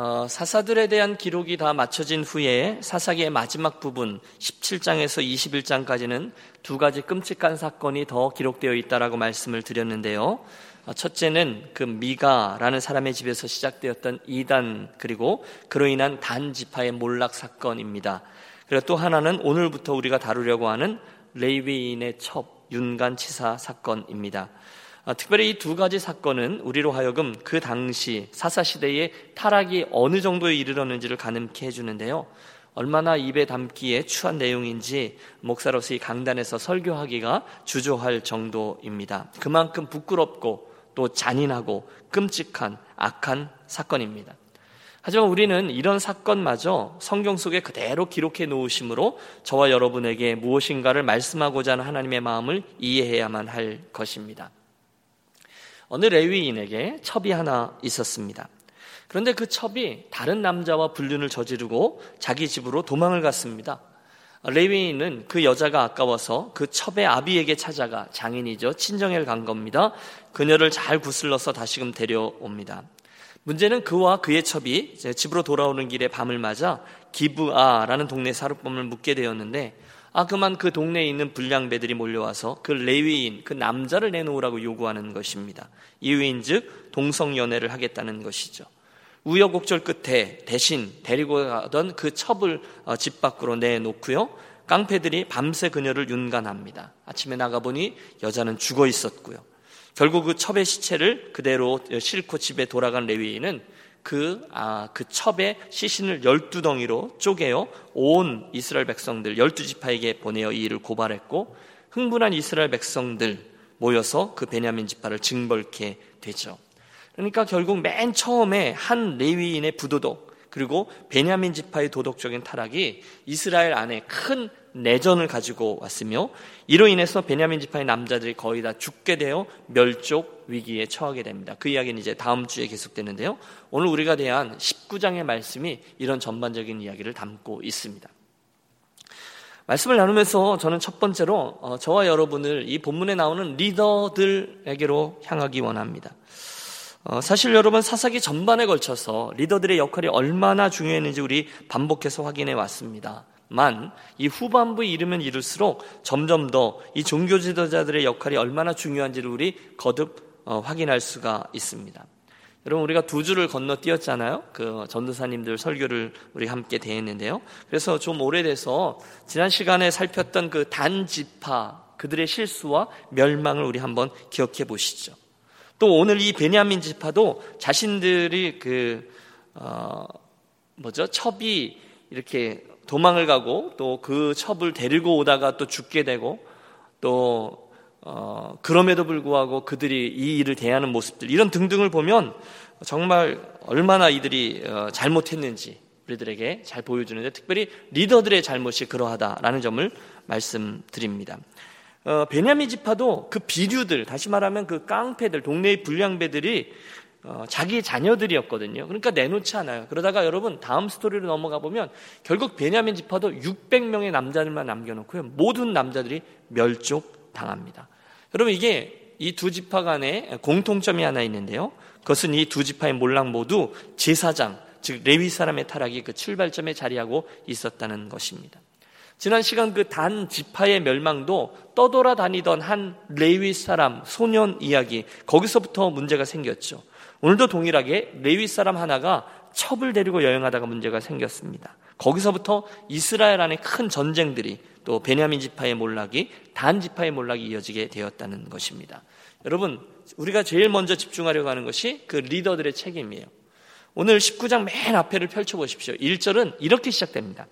어, 사사들에 대한 기록이 다 맞춰진 후에 사사기의 마지막 부분 17장에서 21장까지는 두 가지 끔찍한 사건이 더 기록되어 있다라고 말씀을 드렸는데요. 어, 첫째는 그 미가라는 사람의 집에서 시작되었던 이단 그리고 그로 인한 단 지파의 몰락 사건입니다. 그리고 또 하나는 오늘부터 우리가 다루려고 하는 레위인의 첩 윤간 치사 사건입니다. 아, 특별히 이 두 가지 사건은 우리로 하여금 그 당시 사사시대의 타락이 어느 정도에 이르렀는지를 가늠케 해주는데요. 얼마나 입에 담기에 추한 내용인지 목사로서 이 강단에서 설교하기가 주저할 정도입니다. 그만큼 부끄럽고 또 잔인하고 끔찍한 악한 사건입니다. 하지만 우리는 이런 사건마저 성경 속에 그대로 기록해 놓으심으로 저와 여러분에게 무엇인가를 말씀하고자 하는 하나님의 마음을 이해해야만 할 것입니다. 어느 레위인에게 첩이 하나 있었습니다. 그런데 그 첩이 다른 남자와 불륜을 저지르고 자기 집으로 도망을 갔습니다. 레위인은 그 여자가 아까워서 그 첩의 아비에게 찾아가 장인이죠. 친정에 간 겁니다. 그녀를 잘 구슬러서 다시금 데려옵니다. 문제는 그와 그의 첩이 집으로 돌아오는 길에 밤을 맞아 기브아라는 동네 사룻범을 묻게 되었는데 아, 그만 그 동네에 있는 불량배들이 몰려와서 그 레위인, 그 남자를 내놓으라고 요구하는 것입니다. 이유인 즉, 동성연애를 하겠다는 것이죠. 우여곡절 끝에 대신 데리고 가던 그 첩을 어, 집 밖으로 내놓고요. 깡패들이 밤새 그녀를 윤간합니다. 아침에 나가보니 여자는 죽어 있었고요. 결국 그 첩의 시체를 그대로 싣고 집에 돌아간 레위인은 그, 아, 그 첩의 시신을 열두 덩이로 쪼개어 온 이스라엘 백성들 열두 지파에게 보내어 이 일을 고발했고 흥분한 이스라엘 백성들 모여서 그 베냐민 지파를 징벌케 되죠. 그러니까 결국 맨 처음에 한 레위인의 부도덕 그리고 베냐민 지파의 도덕적인 타락이 이스라엘 안에 큰 내전을 가지고 왔으며 이로 인해서 베냐민 지파의 남자들이 거의 다 죽게 되어 멸족 위기에 처하게 됩니다. 그 이야기는 이제 다음 주에 계속되는데요. 오늘 우리가 대한 19장의 말씀이 이런 전반적인 이야기를 담고 있습니다. 말씀을 나누면서 저는 첫 번째로 어, 저와 여러분을 이 본문에 나오는 리더들에게로 향하기 원합니다. 어, 사실 여러분 사사기 전반에 걸쳐서 리더들의 역할이 얼마나 중요했는지 우리 반복해서 확인해 왔습니다. 만 이 후반부에 이르면 이를수록 점점 더 이 종교 지도자들의 역할이 얼마나 중요한지를 우리 거듭 어, 확인할 수가 있습니다. 여러분 우리가 두 줄을 건너뛰었잖아요. 그 전도사님들 설교를 우리 함께 대했는데요. 그래서 좀 오래돼서 지난 시간에 살폈던 그 단지파 그들의 실수와 멸망을 우리 한번 기억해 보시죠. 또 오늘 이 베냐민 지파도 자신들이 그 어, 뭐죠 첩이 이렇게 도망을 가고 또 그 첩을 데리고 오다가 또 죽게 되고 또 어, 그럼에도 불구하고 그들이 이 일을 대하는 모습들 이런 등등을 보면 정말 얼마나 이들이 어, 잘못했는지 우리들에게 잘 보여주는데 특별히 리더들의 잘못이 그러하다라는 점을 말씀드립니다. 어, 베냐민 지파도 그 비류들 다시 말하면 그 깡패들 동네의 불량배들이 어, 자기 자녀들이었거든요. 그러니까 내놓지 않아요. 그러다가 여러분 다음 스토리로 넘어가 보면 결국 베냐민 지파도 600명의 남자들만 남겨놓고요. 모든 남자들이 멸족 당합니다. 여러분 이게 이 두 지파 간에 공통점이 하나 있는데요. 그것은 이 두 지파의 몰락 모두 제사장, 즉 레위 사람의 타락이 그 출발점에 자리하고 있었다는 것입니다. 지난 시간 그 단 지파의 멸망도 떠돌아다니던 한 레위 사람 소년 이야기 거기서부터 문제가 생겼죠. 오늘도 동일하게 레위 사람 하나가 첩을 데리고 여행하다가 문제가 생겼습니다. 거기서부터 이스라엘 안에 큰 전쟁들이 또 베냐민 지파의 몰락이 단 지파의 몰락이 이어지게 되었다는 것입니다. 여러분, 우리가 제일 먼저 집중하려고 하는 것이 그 리더들의 책임이에요. 오늘 19장 맨 앞에를 펼쳐 보십시오. 1절은 이렇게 시작됩니다.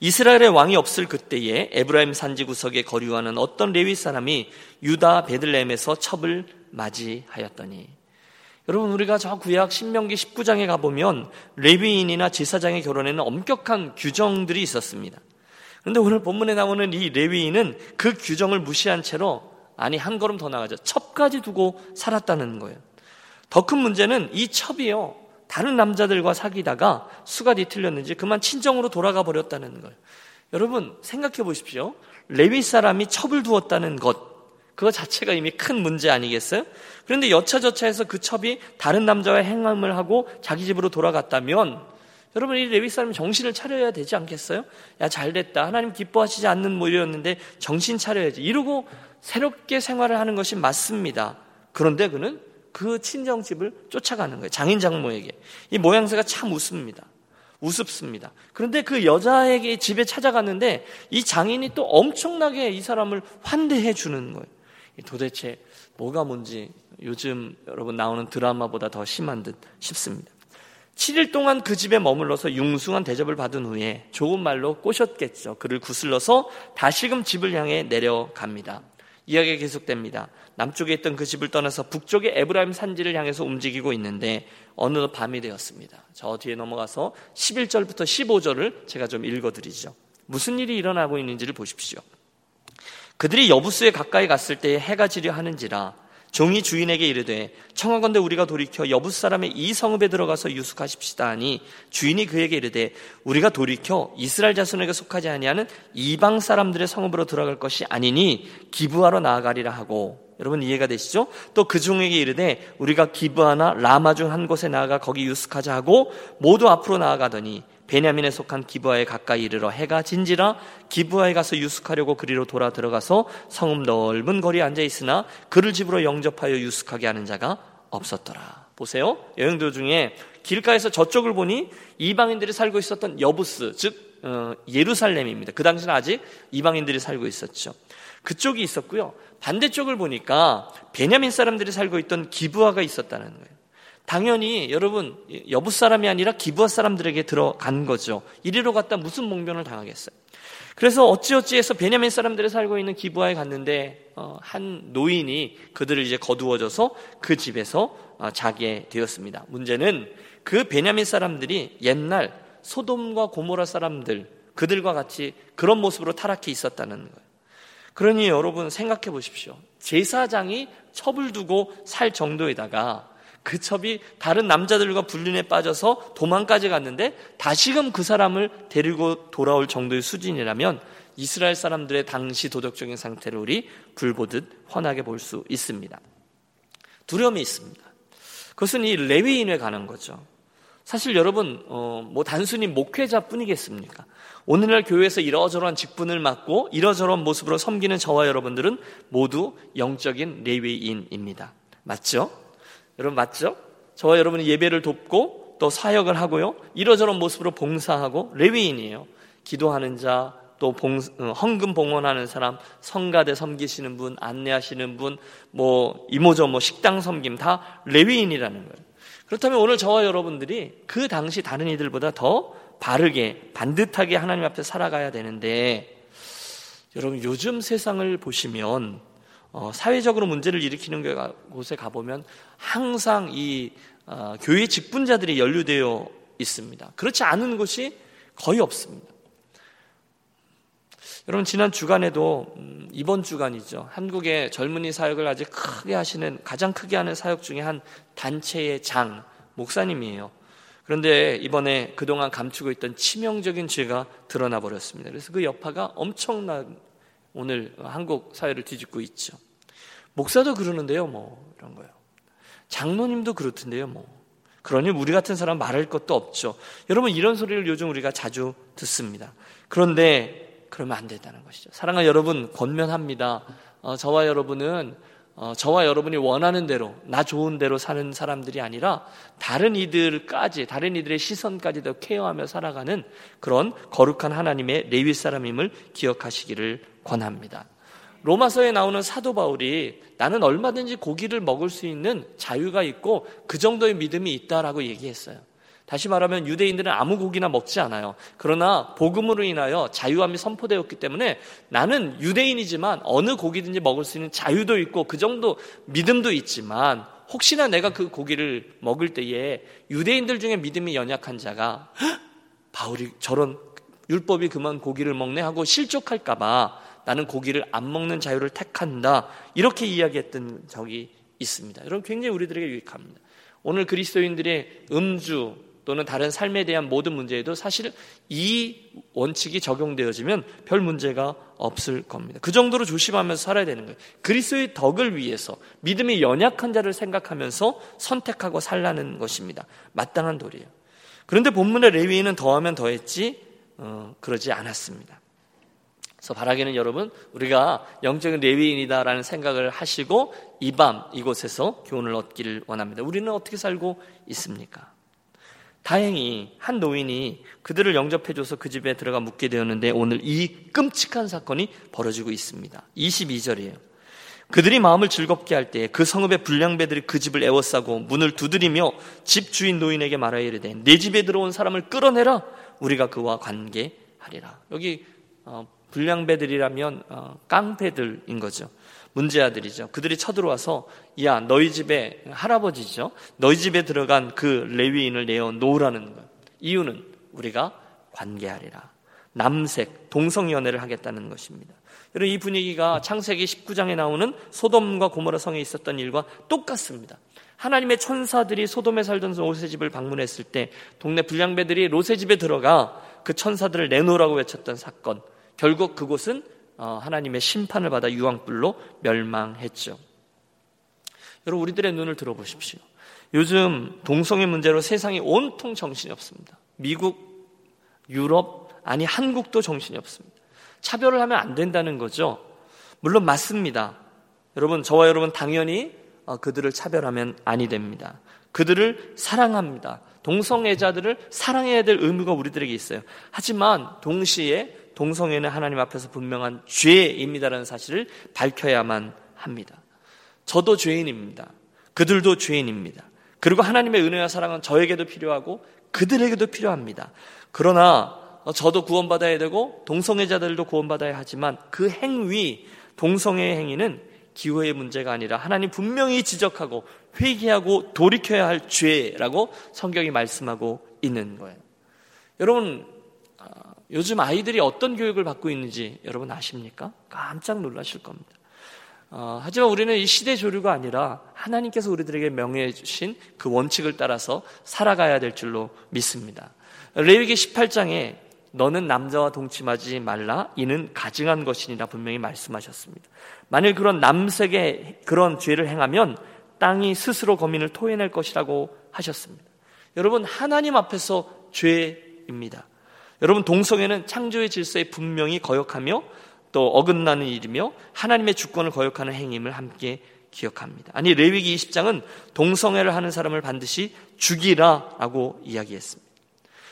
이스라엘의 왕이 없을 그때에 에브라임 산지 구석에 거류하는 어떤 레위 사람이 유다 베들레헴에서 첩을 맞이하였더니 여러분 우리가 저 구약 신명기 19장에 가보면 레위인이나 제사장의 결혼에는 엄격한 규정들이 있었습니다. 그런데 오늘 본문에 나오는 이 레위인은 그 규정을 무시한 채로 아니 한 걸음 더 나가죠. 첩까지 두고 살았다는 거예요. 더 큰 문제는 이 첩이요. 다른 남자들과 사귀다가 수가 뒤틀렸는지 그만 친정으로 돌아가 버렸다는 거예요. 여러분 생각해 보십시오. 레위 사람이 첩을 두었다는 것 그거 자체가 이미 큰 문제 아니겠어요? 그런데 여차저차 해서 그 첩이 다른 남자와 행함을 하고 자기 집으로 돌아갔다면 여러분 이 레위 사람이 정신을 차려야 되지 않겠어요? 야 잘됐다 하나님 기뻐하시지 않는 모이였는데 정신 차려야지 이러고 새롭게 생활을 하는 것이 맞습니다. 그런데 그는 그 친정집을 쫓아가는 거예요. 장인 장모에게 이 모양새가 참 웃습니다. 우습습니다. 그런데 그 여자에게 집에 찾아갔는데 이 장인이 또 엄청나게 이 사람을 환대해 주는 거예요. 도대체 뭐가 뭔지 요즘 여러분 나오는 드라마보다 더 심한 듯 싶습니다. 7일 동안 그 집에 머물러서 융숭한 대접을 받은 후에 좋은 말로 꼬셨겠죠. 그를 구슬러서 다시금 집을 향해 내려갑니다. 이야기가 계속됩니다. 남쪽에 있던 그 집을 떠나서 북쪽의 에브라임 산지를 향해서 움직이고 있는데 어느덧 밤이 되었습니다. 저 뒤에 넘어가서 11절부터 15절을 제가 좀 읽어드리죠. 무슨 일이 일어나고 있는지를 보십시오. 그들이 여부스에 가까이 갔을 때 해가 지려 하는지라 종이 주인에게 이르되 청하건대 우리가 돌이켜 여부 사람의 이 성읍에 들어가서 유숙하십시다 하니 주인이 그에게 이르되 우리가 돌이켜 이스라엘 자손에게 속하지 아니하는 이방 사람들의 성읍으로 들어갈 것이 아니니 기부하러 나아가리라 하고 여러분 이해가 되시죠? 또그 종에게 이르되 우리가 기부하나 라마 중 한 곳에 나아가 거기 유숙하자 하고 모두 앞으로 나아가더니 베냐민에 속한 기부하에 가까이 이르러 해가 진지라 기부하에 가서 유숙하려고 그리로 돌아 들어가서 성읍 넓은 거리에 앉아 있으나 그를 집으로 영접하여 유숙하게 하는 자가 없었더라. 보세요. 여행 도 중에 길가에서 저쪽을 보니 이방인들이 살고 있었던 여부스, 즉 어, 예루살렘입니다. 그 당시는 아직 이방인들이 살고 있었죠. 그쪽이 있었고요. 반대쪽을 보니까 베냐민 사람들이 살고 있던 기부하가 있었다는 거예요. 당연히 여러분 여부 사람이 아니라 기부하 사람들에게 들어간 거죠. 이리로 갔다 무슨 몽변을 당하겠어요. 그래서 어찌어찌해서 베냐민 사람들이 살고 있는 기부하에 갔는데 어, 한 노인이 그들을 이제 거두어줘서 그 집에서 어, 자게 되었습니다. 문제는 그 베냐민 사람들이 옛날 소돔과 고모라 사람들 그들과 같이 그런 모습으로 타락해 있었다는 거예요. 그러니 여러분 생각해 보십시오. 제사장이 첩을 두고 살 정도에다가 그 첩이 다른 남자들과 불륜에 빠져서 도망까지 갔는데 다시금 그 사람을 데리고 돌아올 정도의 수준이라면 이스라엘 사람들의 당시 도덕적인 상태를 우리 불보듯 훤하게 볼 수 있습니다. 두려움이 있습니다. 그것은 이 레위인에 관한 거죠. 사실 여러분, 어, 뭐 단순히 목회자 뿐이겠습니까? 오늘날 교회에서 이러저러한 직분을 맡고 이러저러한 모습으로 섬기는 저와 여러분들은 모두 영적인 레위인입니다. 맞죠? 여러분 맞죠? 저와 여러분이 예배를 돕고 또 사역을 하고요. 이러저런 모습으로 봉사하고 레위인이에요. 기도하는 자, 또 봉, 어, 헌금 봉헌하는 사람, 성가대 섬기시는 분, 안내하시는 분, 뭐 이모저모 뭐 식당 섬김 다 레위인이라는 거예요. 그렇다면 오늘 저와 여러분들이 그 당시 다른 이들보다 더 바르게 반듯하게 하나님 앞에 살아가야 되는데 여러분 요즘 세상을 보시면 어, 사회적으로 문제를 일으키는 곳에 가보면 항상 이 어, 교회 직분자들이 연루되어 있습니다. 그렇지 않은 곳이 거의 없습니다. 여러분 지난 주간에도 음, 이번 주간이죠. 한국의 젊은이 사역을 아주 크게 하시는 가장 크게 하는 사역 중에 한 단체의 장 목사님이에요. 그런데 이번에 그동안 감추고 있던 치명적인 죄가 드러나 버렸습니다. 그래서 그 여파가 엄청난 오늘 한국 사회를 뒤집고 있죠. 목사도 그러는데요, 뭐 이런 거요. 장로님도 그렇던데요, 뭐. 그러니 우리 같은 사람 말할 것도 없죠. 여러분 이런 소리를 요즘 우리가 자주 듣습니다. 그런데 그러면 안 된다는 것이죠. 사랑하는 여러분 권면합니다. 어, 저와 여러분은 어, 저와 여러분이 원하는 대로 나 좋은 대로 사는 사람들이 아니라 다른 이들까지 다른 이들의 시선까지도 케어하며 살아가는 그런 거룩한 하나님의 레위 사람임을 기억하시기를 권합니다. 로마서에 나오는 사도 바울이 나는 얼마든지 고기를 먹을 수 있는 자유가 있고 그 정도의 믿음이 있다라고 얘기했어요. 다시 말하면 유대인들은 아무 고기나 먹지 않아요. 그러나 복음으로 인하여 자유함이 선포되었기 때문에 나는 유대인이지만 어느 고기든지 먹을 수 있는 자유도 있고 그 정도 믿음도 있지만 혹시나 내가 그 고기를 먹을 때에 유대인들 중에 믿음이 연약한 자가 바울이 저런 율법이 그만 고기를 먹네 하고 실족할까봐 나는 고기를 안 먹는 자유를 택한다. 이렇게 이야기했던 적이 있습니다. 여러분 굉장히 우리들에게 유익합니다. 오늘 그리스도인들의 음주 또는 다른 삶에 대한 모든 문제에도 사실 이 원칙이 적용되어지면 별 문제가 없을 겁니다. 그 정도로 조심하면서 살아야 되는 거예요. 그리스도의 덕을 위해서 믿음이 연약한 자를 생각하면서 선택하고 살라는 것입니다. 마땅한 도리예요. 그런데 본문의 레위인은 더하면 더했지 어, 그러지 않았습니다. 그래서 바라기는 여러분 우리가 영적인 레위인이다라는 생각을 하시고 이 밤 이곳에서 교훈을 얻기를 원합니다. 우리는 어떻게 살고 있습니까? 다행히 한 노인이 그들을 영접해줘서 그 집에 들어가 묵게 되었는데 오늘 이 끔찍한 사건이 벌어지고 있습니다. 22절이에요. 그들이 마음을 즐겁게 할 때 그 성읍의 불량배들이 그 집을 애워싸고 문을 두드리며 집 주인 노인에게 말하여 이르되 내 집에 들어온 사람을 끌어내라 우리가 그와 관계하리라. 여기 어, 불량배들이라면 어, 깡패들인 거죠. 문제아들이죠. 그들이 쳐들어와서 야 너희 집에 할아버지죠. 너희 집에 들어간 그 레위인을 내어 놓으라는 것. 이유는 우리가 관계하리라. 남색 동성연애를 하겠다는 것입니다. 여러분 이 분위기가 창세기 19장에 나오는 소돔과 고모라 성에 있었던 일과 똑같습니다. 하나님의 천사들이 소돔에 살던 로세 집을 방문했을 때 동네 불량배들이 로세 집에 들어가 그 천사들을 내놓으라고 외쳤던 사건. 결국 그곳은 어, 하나님의 심판을 받아 유황불로 멸망했죠. 여러분 우리들의 눈을 들어보십시오. 요즘 동성애 문제로 세상이 온통 정신이 없습니다. 미국, 유럽, 아니 한국도 정신이 없습니다. 차별을 하면 안 된다는 거죠. 물론 맞습니다. 여러분 저와 여러분 당연히 어, 그들을 차별하면 아니 됩니다. 그들을 사랑합니다. 동성애자들을 사랑해야 될 의무가 우리들에게 있어요. 하지만 동시에 동성애는 하나님 앞에서 분명한 죄입니다라는 사실을 밝혀야만 합니다. 저도 죄인입니다. 그들도 죄인입니다. 그리고 하나님의 은혜와 사랑은 저에게도 필요하고 그들에게도 필요합니다. 그러나 저도 구원받아야 되고 동성애자들도 구원받아야 하지만 그 행위, 동성애의 행위는 기호의 문제가 아니라 하나님 분명히 지적하고 회개하고 돌이켜야 할 죄라고 성경이 말씀하고 있는 거예요. 여러분 요즘 아이들이 어떤 교육을 받고 있는지 여러분 아십니까? 깜짝 놀라실 겁니다. 어, 하지만 우리는 이 시대 조류가 아니라 하나님께서 우리들에게 명예해 주신 그 원칙을 따라서 살아가야 될 줄로 믿습니다. 레위기 18장에 너는 남자와 동침하지 말라 이는 가증한 것이니라 분명히 말씀하셨습니다. 만일 그런 남색의 그런 죄를 행하면 땅이 스스로 거민을 토해낼 것이라고 하셨습니다. 여러분 하나님 앞에서 죄입니다. 여러분 동성애는 창조의 질서에 분명히 거역하며 또 어긋나는 일이며 하나님의 주권을 거역하는 행임을 함께 기억합니다. 아니 레위기 20장은 동성애를 하는 사람을 반드시 죽이라라고 이야기했습니다.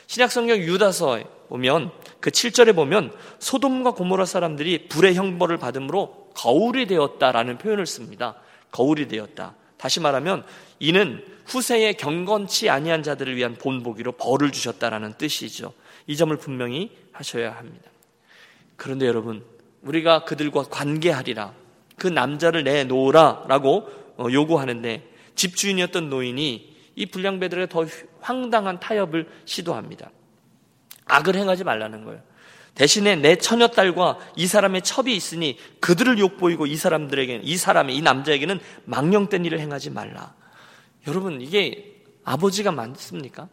신약성경 유다서에 보면 그 7절에 보면 소돔과 고모라 사람들이 불의 형벌을 받음으로 거울이 되었다라는 표현을 씁니다. 거울이 되었다. 다시 말하면 이는 후세에 경건치 아니한 자들을 위한 본보기로 벌을 주셨다라는 뜻이죠. 이 점을 분명히 하셔야 합니다. 그런데 여러분, 우리가 그들과 관계하리라. 그 남자를 내놓으라. 라고 어, 요구하는데 집주인이었던 노인이 이 불량배들의 더 황당한 타협을 시도합니다. 악을 행하지 말라는 거예요. 대신에 내 처녀 딸과 이 사람의 첩이 있으니 그들을 욕보이고 이 사람들에게 이 사람의 이 남자에게는 망령된 일을 행하지 말라. 여러분 이게 아버지가 많습니까?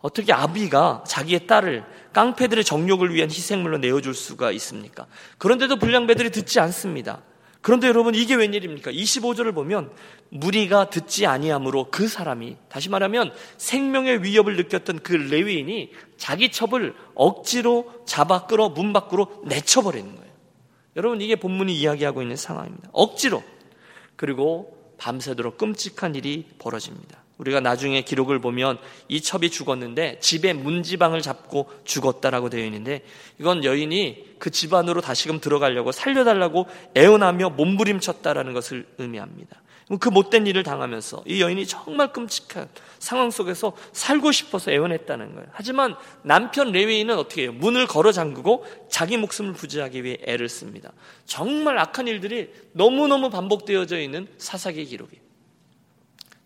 어떻게 아비가 자기의 딸을 깡패들의 정욕을 위한 희생물로 내어줄 수가 있습니까? 그런데도 불량배들이 듣지 않습니다. 그런데 여러분 이게 웬일입니까? 25절을 보면 무리가 듣지 아니함으로 그 사람이 다시 말하면 생명의 위협을 느꼈던 그 레위인이 자기 첩을 억지로 잡아 끌어 문 밖으로 내쳐버리는 거예요. 여러분 이게 본문이 이야기하고 있는 상황입니다. 억지로 그리고 밤새도록 끔찍한 일이 벌어집니다. 우리가 나중에 기록을 보면 이 첩이 죽었는데 집에 문지방을 잡고 죽었다라고 되어 있는데 이건 여인이 그 집 안으로 다시금 들어가려고 살려달라고 애원하며 몸부림쳤다라는 것을 의미합니다. 그 못된 일을 당하면서 이 여인이 정말 끔찍한 상황 속에서 살고 싶어서 애원했다는 거예요. 하지만 남편 레위인은 어떻게 해요? 문을 걸어 잠그고 자기 목숨을 부지하기 위해 애를 씁니다. 정말 악한 일들이 너무너무 반복되어져 있는 사사기 기록이.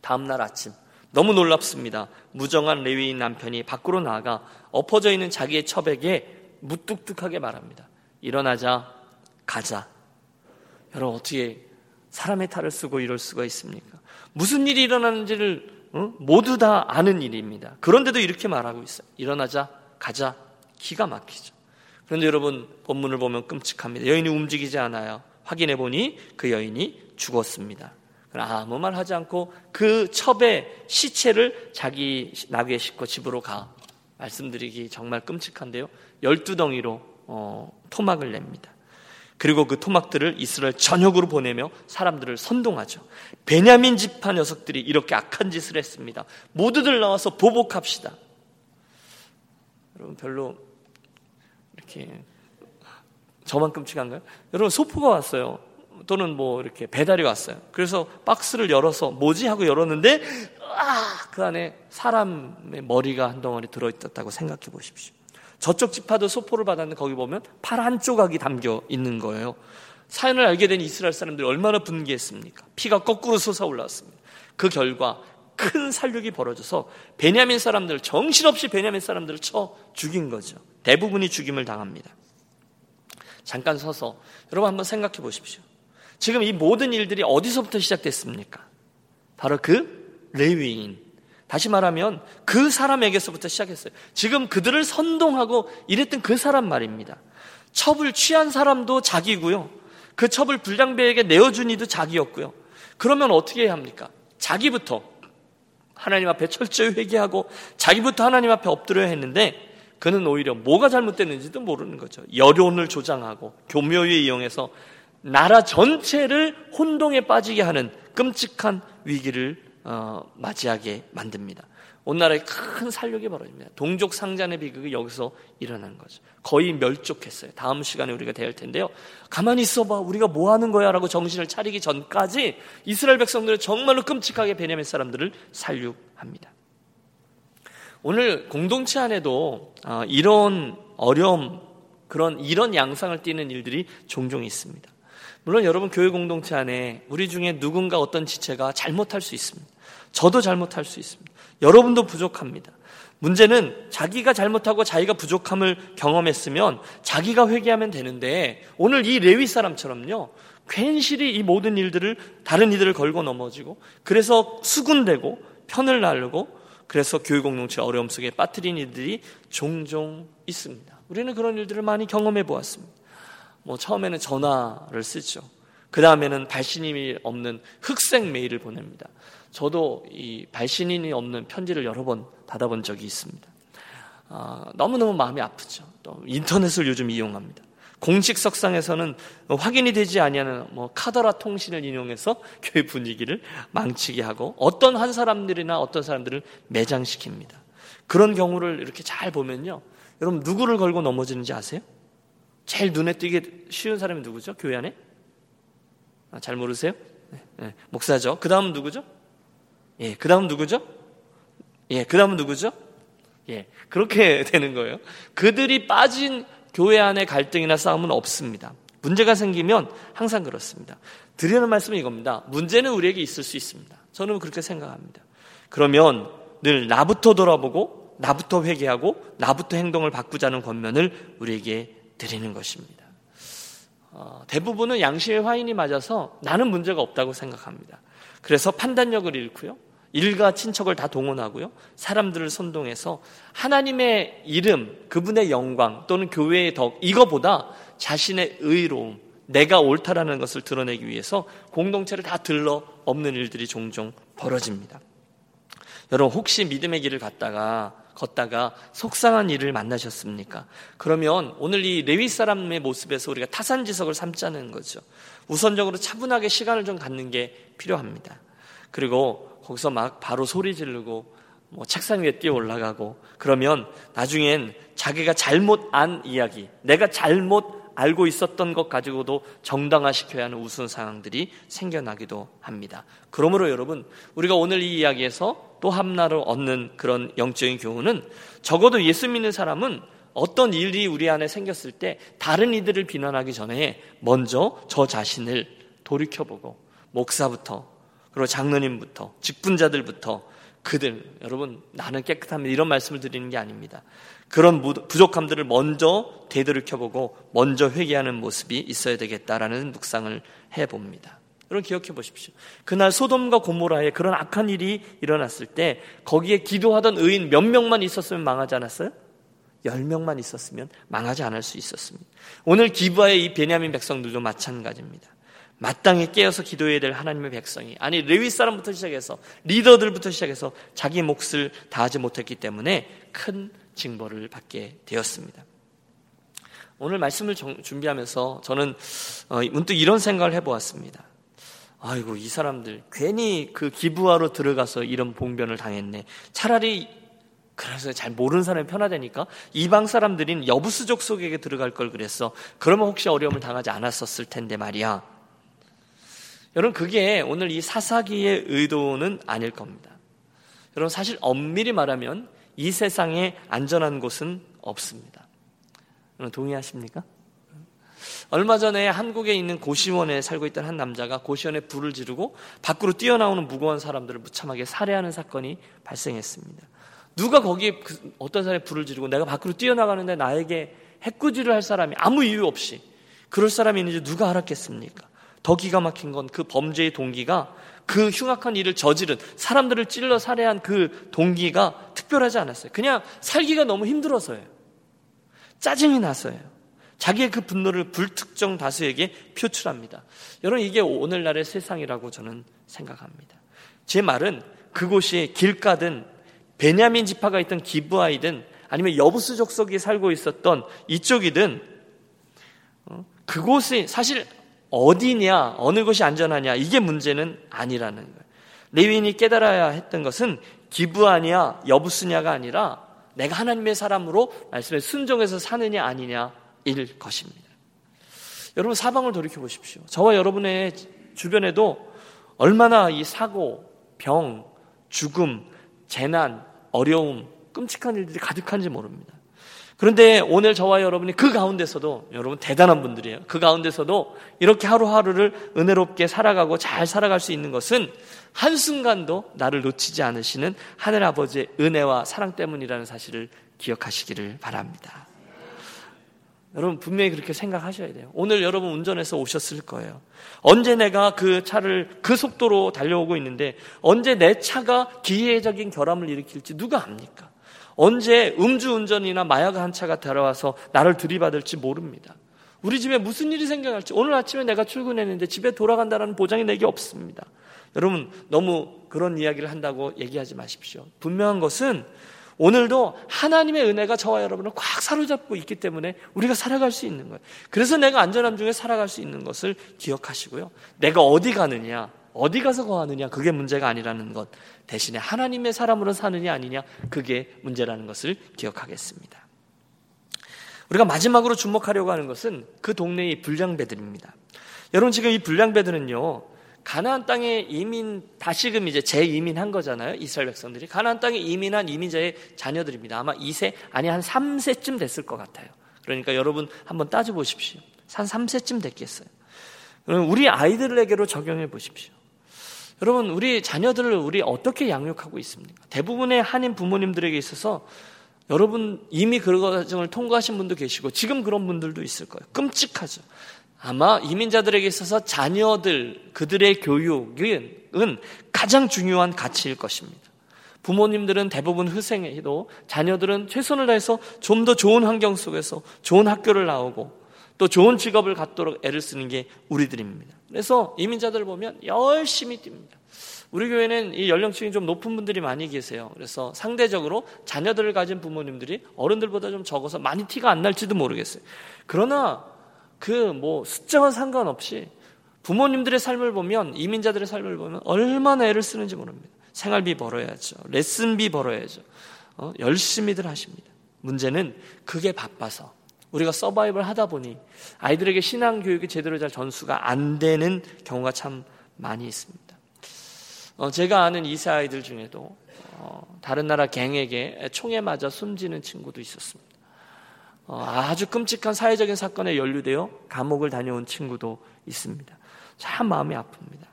다음날 아침 너무 놀랍습니다. 무정한 레위인 남편이 밖으로 나가 엎어져 있는 자기의 첩에게 무뚝뚝하게 말합니다. 일어나자, 가자. 여러분, 어떻게 사람의 탈을 쓰고 이럴 수가 있습니까? 무슨 일이 일어나는지를 어? 모두 다 아는 일입니다. 그런데도 이렇게 말하고 있어요. 일어나자, 가자, 기가 막히죠. 그런데 여러분 본문을 보면 끔찍합니다. 여인이 움직이지 않아요. 확인해 보니 그 여인이 죽었습니다. 아무 말 하지 않고 그 첩의 시체를 자기 나귀에 싣고 집으로 가. 말씀드리기 정말 끔찍한데요. 열두 덩이로 어, 토막을 냅니다. 그리고 그 토막들을 이스라엘 전역으로 보내며 사람들을 선동하죠. 베냐민 지파 녀석들이 이렇게 악한 짓을 했습니다. 모두들 나와서 보복합시다. 여러분 별로 이렇게 저만 끔찍한가요? 여러분 소포가 왔어요. 또는 뭐 이렇게 배달이 왔어요. 그래서 박스를 열어서 뭐지 하고 열었는데 아, 그 안에 사람의 머리가 한 덩어리 들어 있었다고 생각해 보십시오. 저쪽 지파도 소포를 받았는데 거기 보면 팔 한 조각이 담겨 있는 거예요. 사연을 알게 된 이스라엘 사람들이 얼마나 분개했습니까? 피가 거꾸로 솟아올랐습니다. 그 결과 큰 살육이 벌어져서 베냐민 사람들 정신없이 베냐민 사람들을 쳐 죽인 거죠. 대부분이 죽임을 당합니다. 잠깐 서서 여러분 한번 생각해 보십시오. 지금 이 모든 일들이 어디서부터 시작됐습니까? 바로 그 레위인. 다시 말하면 그 사람에게서부터 시작했어요. 지금 그들을 선동하고 이랬던 그 사람 말입니다. 첩을 취한 사람도 자기고요. 그 첩을 불량배에게 내어준 이도 자기였고요. 그러면 어떻게 해야 합니까? 자기부터 하나님 앞에 철저히 회개하고 자기부터 하나님 앞에 엎드려야 했는데 그는 오히려 뭐가 잘못됐는지도 모르는 거죠. 여론을 조장하고 교묘에 이용해서 나라 전체를 혼동에 빠지게 하는 끔찍한 위기를 어, 맞이하게 만듭니다. 온 나라에 큰 살력이 벌어집니다. 동족 상잔의 비극이 여기서 일어난 거죠. 거의 멸족했어요. 다음 시간에 우리가 대할 텐데요. 가만히 있어봐. 우리가 뭐 하는 거야? 라고 정신을 차리기 전까지 이스라엘 백성들은 정말로 끔찍하게 베냐민 사람들을 살육합니다. 오늘 공동체 안에도 어, 이런 어려움, 그런 이런 양상을 띠는 일들이 종종 있습니다. 물론 여러분 교회 공동체 안에 우리 중에 누군가 어떤 지체가 잘못할 수 있습니다. 저도 잘못할 수 있습니다. 여러분도 부족합니다. 문제는 자기가 잘못하고 자기가 부족함을 경험했으면 자기가 회개하면 되는데 오늘 이 레위 사람처럼요. 괜시리 이 모든 일들을 다른 이들을 걸고 넘어지고 그래서 수군되고 편을 나르고 그래서 교육 공동체 어려움 속에 빠뜨린 이들이 종종 있습니다. 우리는 그런 일들을 많이 경험해 보았습니다. 뭐 처음에는 전화를 쓰죠. 그 다음에는 발신임이 없는 흑색 메일을 보냅니다. 저도 이 발신인이 없는 편지를 여러 번 받아본 적이 있습니다. 아, 너무너무 마음이 아프죠. 또 인터넷을 요즘 이용합니다. 공식 석상에서는 확인이 되지 아니하는 뭐 카더라 통신을 인용해서 교회 분위기를 망치게 하고 어떤 한 사람들이나 어떤 사람들을 매장시킵니다. 그런 경우를 이렇게 잘 보면요. 여러분 누구를 걸고 넘어지는지 아세요? 제일 눈에 띄게 쉬운 사람이 누구죠? 교회 안에? 아, 잘 모르세요? 네, 네, 목사죠. 그 다음 누구죠? 예, 그 다음 누구죠? 예, 그 다음은 누구죠? 예, 그렇게 되는 거예요. 그들이 빠진 교회 안에 갈등이나 싸움은 없습니다. 문제가 생기면 항상 그렇습니다. 드리는 말씀은 이겁니다. 문제는 우리에게 있을 수 있습니다. 저는 그렇게 생각합니다. 그러면 늘 나부터 돌아보고 나부터 회개하고 나부터 행동을 바꾸자는 권면을 우리에게 드리는 것입니다. 어, 대부분은 양심의 화인이 맞아서 나는 문제가 없다고 생각합니다. 그래서 판단력을 잃고요. 일가 친척을 다 동원하고요. 사람들을 선동해서 하나님의 이름, 그분의 영광 또는 교회의 덕, 이거보다 자신의 의로움, 내가 옳다라는 것을 드러내기 위해서 공동체를 다 들러 없는 일들이 종종 벌어집니다. 여러분, 혹시 믿음의 길을 갔다가 걷다가 속상한 일을 만나셨습니까? 그러면 오늘 이 레위 사람의 모습에서 우리가 타산지석을 삼자는 거죠. 우선적으로 차분하게 시간을 좀 갖는 게 필요합니다. 그리고 거기서 막 바로 소리 지르고 뭐 책상 위에 뛰어 올라가고 그러면 나중엔 자기가 잘못 안 이야기, 내가 잘못 알고 있었던 것 가지고도 정당화시켜야 하는 우스운 상황들이 생겨나기도 합니다. 그러므로 여러분, 우리가 오늘 이 이야기에서 또 하나로 얻는 그런 영적인 교훈은 적어도 예수 믿는 사람은 어떤 일이 우리 안에 생겼을 때 다른 이들을 비난하기 전에 먼저 저 자신을 돌이켜보고 목사부터 그리고 장로님부터 직분자들부터 그들 여러분 나는 깨끗합니다 이런 말씀을 드리는 게 아닙니다. 그런 부족함들을 먼저 되돌이켜보고 먼저 회개하는 모습이 있어야 되겠다라는 묵상을 해봅니다. 여러분 기억해 보십시오. 그날 소돔과 고모라에 그런 악한 일이 일어났을 때 거기에 기도하던 의인 몇 명만 있었으면 망하지 않았어요? 열 명만 있었으면 망하지 않을 수 있었습니다. 오늘 기부하의 이 베냐민 백성들도 마찬가지입니다. 마땅히 깨어서 기도해야 될 하나님의 백성이 아니 레위 사람부터 시작해서 리더들부터 시작해서 자기 몫을 다하지 못했기 때문에 큰 징벌을 받게 되었습니다. 오늘 말씀을 준비하면서 저는 어, 문득 이런 생각을 해보았습니다. 아이고 이 사람들 괜히 그 기부하러 들어가서 이런 봉변을 당했네. 차라리 그래서 잘 모르는 사람이 편하다니까 이방 사람들인 여부수족 속에게 들어갈 걸 그랬어. 그러면 혹시 어려움을 당하지 않았었을 텐데 말이야. 여러분 그게 오늘 이 사사기의 의도는 아닐 겁니다. 여러분 사실 엄밀히 말하면 이 세상에 안전한 곳은 없습니다. 여러분 동의하십니까? 얼마 전에 한국에 있는 고시원에 살고 있던 한 남자가 고시원에 불을 지르고 밖으로 뛰어나오는 무고한 사람들을 무참하게 살해하는 사건이 발생했습니다. 누가 거기에 그 어떤 사람이 불을 지르고 내가 밖으로 뛰어나가는데 나에게 해꾸지를 할 사람이 아무 이유 없이 그럴 사람이 있는지 누가 알았겠습니까? 더 기가 막힌 건 그 범죄의 동기가 그 흉악한 일을 저지른 사람들을 찔러 살해한 그 동기가 특별하지 않았어요. 그냥 살기가 너무 힘들어서예요. 짜증이 나서예요. 자기의 그 분노를 불특정 다수에게 표출합니다. 여러분 이게 오늘날의 세상이라고 저는 생각합니다. 제 말은 그곳이 길가든 베냐민 지파가 있던 기브아이든 아니면 여부수 족속이 살고 있었던 이쪽이든 어, 그곳이 사실 어디냐, 어느 것이 안전하냐, 이게 문제는 아니라는 거예요. 레위인이 깨달아야 했던 것은 기부하냐, 여부수냐가 아니라 내가 하나님의 사람으로 말씀에 순종해서 사느냐 아니냐 일 것입니다. 여러분 사방을 돌이켜 보십시오. 저와 여러분의 주변에도 얼마나 이 사고, 병, 죽음, 재난, 어려움, 끔찍한 일들이 가득한지 모릅니다. 그런데 오늘 저와 여러분이 그 가운데서도 여러분 대단한 분들이에요. 그 가운데서도 이렇게 하루하루를 은혜롭게 살아가고 잘 살아갈 수 있는 것은 한순간도 나를 놓치지 않으시는 하늘 아버지의 은혜와 사랑 때문이라는 사실을 기억하시기를 바랍니다. 여러분 분명히 그렇게 생각하셔야 돼요. 오늘 여러분 운전해서 오셨을 거예요. 언제 내가 그 차를 그 속도로 달려오고 있는데 언제 내 차가 기회적인 결함을 일으킬지 누가 압니까? 언제 음주운전이나 마약 한 차가 들어와서 나를 들이받을지 모릅니다. 우리 집에 무슨 일이 생겨날지 오늘 아침에 내가 출근했는데 집에 돌아간다는 보장이 내게 없습니다. 여러분 너무 그런 이야기를 한다고 얘기하지 마십시오. 분명한 것은 오늘도 하나님의 은혜가 저와 여러분을 꽉 사로잡고 있기 때문에 우리가 살아갈 수 있는 거예요. 그래서 내가 안전함 중에 살아갈 수 있는 것을 기억하시고요. 내가 어디 가느냐, 어디 가서 거하느냐, 그게 문제가 아니라는 것. 대신에 하나님의 사람으로 사느냐 아니냐, 그게 문제라는 것을 기억하겠습니다. 우리가 마지막으로 주목하려고 하는 것은 그 동네의 불량배들입니다. 여러분 지금 이 불량배들은요, 가나안 땅에 이민 다시금 이제 재이민한 거잖아요. 이스라엘 백성들이 가나안 땅에 이민한 이민자의 자녀들입니다. 아마 2세 아니 한 3세쯤 됐을 것 같아요. 그러니까 여러분 한번 따져 보십시오. 한 3세쯤 됐겠어요. 그럼 우리 아이들에게로 적용해 보십시오. 여러분 우리 자녀들을 우리 어떻게 양육하고 있습니까? 대부분의 한인 부모님들에게 있어서 여러분 이미 그런 과정을 통과하신 분도 계시고 지금 그런 분들도 있을 거예요. 끔찍하죠. 아마 이민자들에게 있어서 자녀들, 그들의 교육은 가장 중요한 가치일 것입니다. 부모님들은 대부분 희생해도 자녀들은 최선을 다해서 좀 더 좋은 환경 속에서 좋은 학교를 나오고 또 좋은 직업을 갖도록 애를 쓰는 게 우리들입니다. 그래서 이민자들을 보면 열심히 뜁니다. 우리 교회는 이 연령층이 좀 높은 분들이 많이 계세요. 그래서 상대적으로 자녀들을 가진 부모님들이 어른들보다 좀 적어서 많이 티가 안 날지도 모르겠어요. 그러나 그 뭐 숫자와 상관없이 부모님들의 삶을 보면 이민자들의 삶을 보면 얼마나 애를 쓰는지 모릅니다. 생활비 벌어야죠. 레슨비 벌어야죠. 어, 열심히들 하십니다. 문제는 그게 바빠서 우리가 서바이벌 하다 보니 아이들에게 신앙 교육이 제대로 잘 전수가 안 되는 경우가 참 많이 있습니다. 어, 제가 아는 이세 아이들 중에도 어, 다른 나라 갱에게 총에 맞아 숨지는 친구도 있었습니다. 어, 아주 끔찍한 사회적인 사건에 연루되어 감옥을 다녀온 친구도 있습니다. 참 마음이 아픕니다.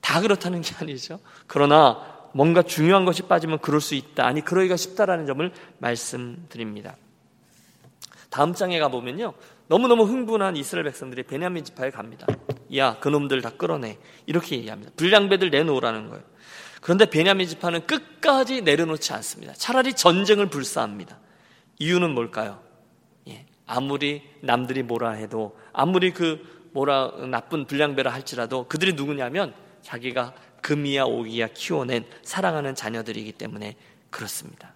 다 그렇다는 게 아니죠. 그러나 뭔가 중요한 것이 빠지면 그럴 수 있다. 아니, 그러기가 쉽다라는 점을 말씀드립니다. 다음 장에 가보면요. 너무너무 흥분한 이스라엘 백성들이 베냐민 지파에 갑니다. 야, 그놈들 다 끌어내. 이렇게 얘기합니다. 불량배들 내놓으라는 거예요. 그런데 베냐민 지파는 끝까지 내려놓지 않습니다. 차라리 전쟁을 불사합니다. 이유는 뭘까요? 예, 아무리 남들이 뭐라 해도 아무리 그 뭐라 나쁜 불량배라 할지라도 그들이 누구냐면 자기가 금이야 오기야 키워낸 사랑하는 자녀들이기 때문에 그렇습니다.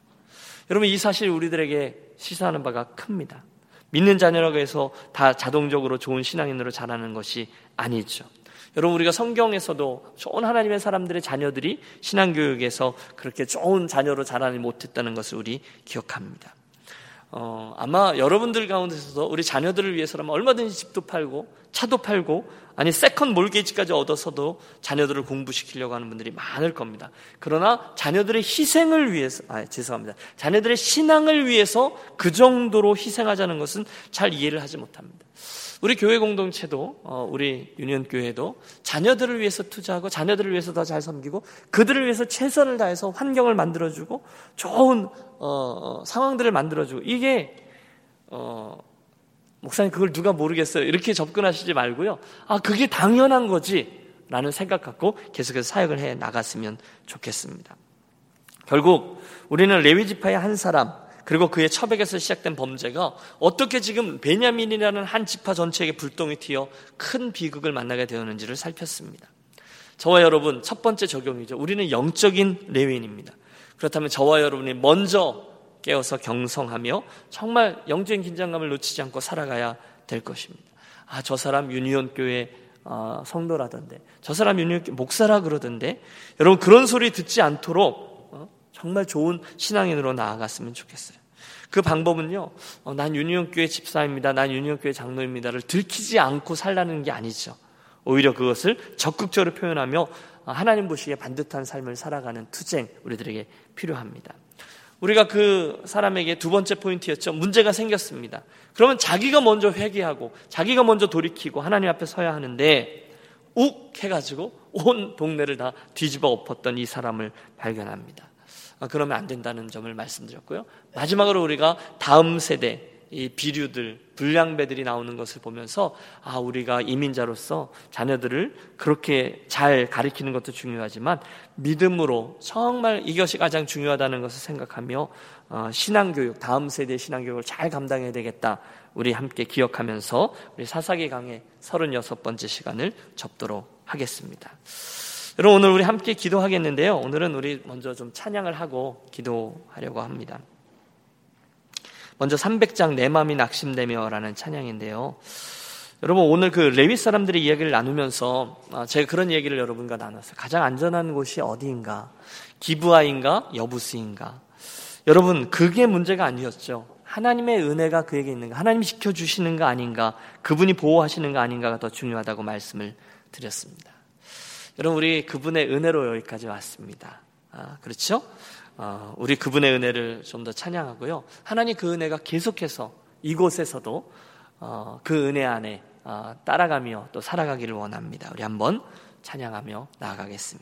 여러분 이 사실 우리들에게 시사하는 바가 큽니다. 믿는 자녀라고 해서 다 자동적으로 좋은 신앙인으로 자라는 것이 아니죠. 여러분 우리가 성경에서도 좋은 하나님의 사람들의 자녀들이 신앙교육에서 그렇게 좋은 자녀로 자라지 못했다는 것을 우리 기억합니다. 어, 아마 여러분들 가운데서도 우리 자녀들을 위해서라면 얼마든지 집도 팔고 차도 팔고 아니 second mortgage까지 얻어서도 자녀들을 공부시키려고 하는 분들이 많을 겁니다. 그러나 자녀들의 희생을 위해서 아 죄송합니다. 자녀들의 신앙을 위해서 그 정도로 희생하자는 것은 잘 이해를 하지 못합니다. 우리 교회 공동체도 어, 우리 유년 교회도 자녀들을 위해서 투자하고 자녀들을 위해서 더 잘 섬기고 그들을 위해서 최선을 다해서 환경을 만들어주고 좋은 어, 어, 상황들을 만들어주고 이게 어, 목사님 그걸 누가 모르겠어요 이렇게 접근하시지 말고요 아 그게 당연한 거지 라는 생각 갖고 계속해서 사역을 해 나갔으면 좋겠습니다. 결국 우리는 레위 지파의 한 사람 그리고 그의 처백에서 시작된 범죄가 어떻게 지금 베냐민이라는 한 지파 전체에게 불똥이 튀어 큰 비극을 만나게 되었는지를 살폈습니다. 저와 여러분 첫 번째 적용이죠. 우리는 영적인 레위인입니다. 그렇다면 저와 여러분이 먼저 깨어서 경성하며 정말 영적인 긴장감을 놓치지 않고 살아가야 될 것입니다. 아, 저 사람 유니온 교회 어, 성도라던데, 저 사람 유니온 교회 목사라 그러던데, 여러분 그런 소리 듣지 않도록 정말 좋은 신앙인으로 나아갔으면 좋겠어요. 그 방법은요, 어, 난 유니온 교회 집사입니다. 난 유니온 교회 장로입니다를 들키지 않고 살라는 게 아니죠. 오히려 그것을 적극적으로 표현하며 하나님 보시기에 반듯한 삶을 살아가는 투쟁 우리들에게 필요합니다. 우리가 그 사람에게 두 번째 포인트였죠. 문제가 생겼습니다. 그러면 자기가 먼저 회개하고 자기가 먼저 돌이키고 하나님 앞에 서야 하는데 욱 해가지고 온 동네를 다 뒤집어 엎었던 이 사람을 발견합니다. 아, 그러면 안 된다는 점을 말씀드렸고요. 마지막으로 우리가 다음 세대 이 비류들, 불량배들이 나오는 것을 보면서 아 우리가 이민자로서 자녀들을 그렇게 잘 가리키는 것도 중요하지만 믿음으로 정말 이것이 가장 중요하다는 것을 생각하며 어, 신앙교육, 다음 세대 신앙교육을 잘 감당해야 되겠다. 우리 함께 기억하면서 우리 사사기 강의 36번째 시간을 접도록 하겠습니다. 여러분 오늘 우리 함께 기도하겠는데요. 오늘은 우리 먼저 좀 찬양을 하고 기도하려고 합니다. 먼저 300장 내 마음이 낙심되며라는 찬양인데요. 여러분 오늘 그 레위 사람들의 이야기를 나누면서 아, 제가 그런 얘기를 여러분과 나눴어요. 가장 안전한 곳이 어디인가? 기부아인가? 여부스인가? 여러분 그게 문제가 아니었죠. 하나님의 은혜가 그에게 있는가? 하나님이 지켜 주시는가 아닌가? 그분이 보호하시는가 아닌가가 더 중요하다고 말씀을 드렸습니다. 여러분 우리 그분의 은혜로 여기까지 왔습니다. 아, 그렇죠? 어, 우리 그분의 은혜를 좀 더 찬양하고요. 하나님 그 은혜가 계속해서 이곳에서도 어, 그 은혜 안에 어, 따라가며 또 살아가기를 원합니다. 우리 한번 찬양하며 나아가겠습니다.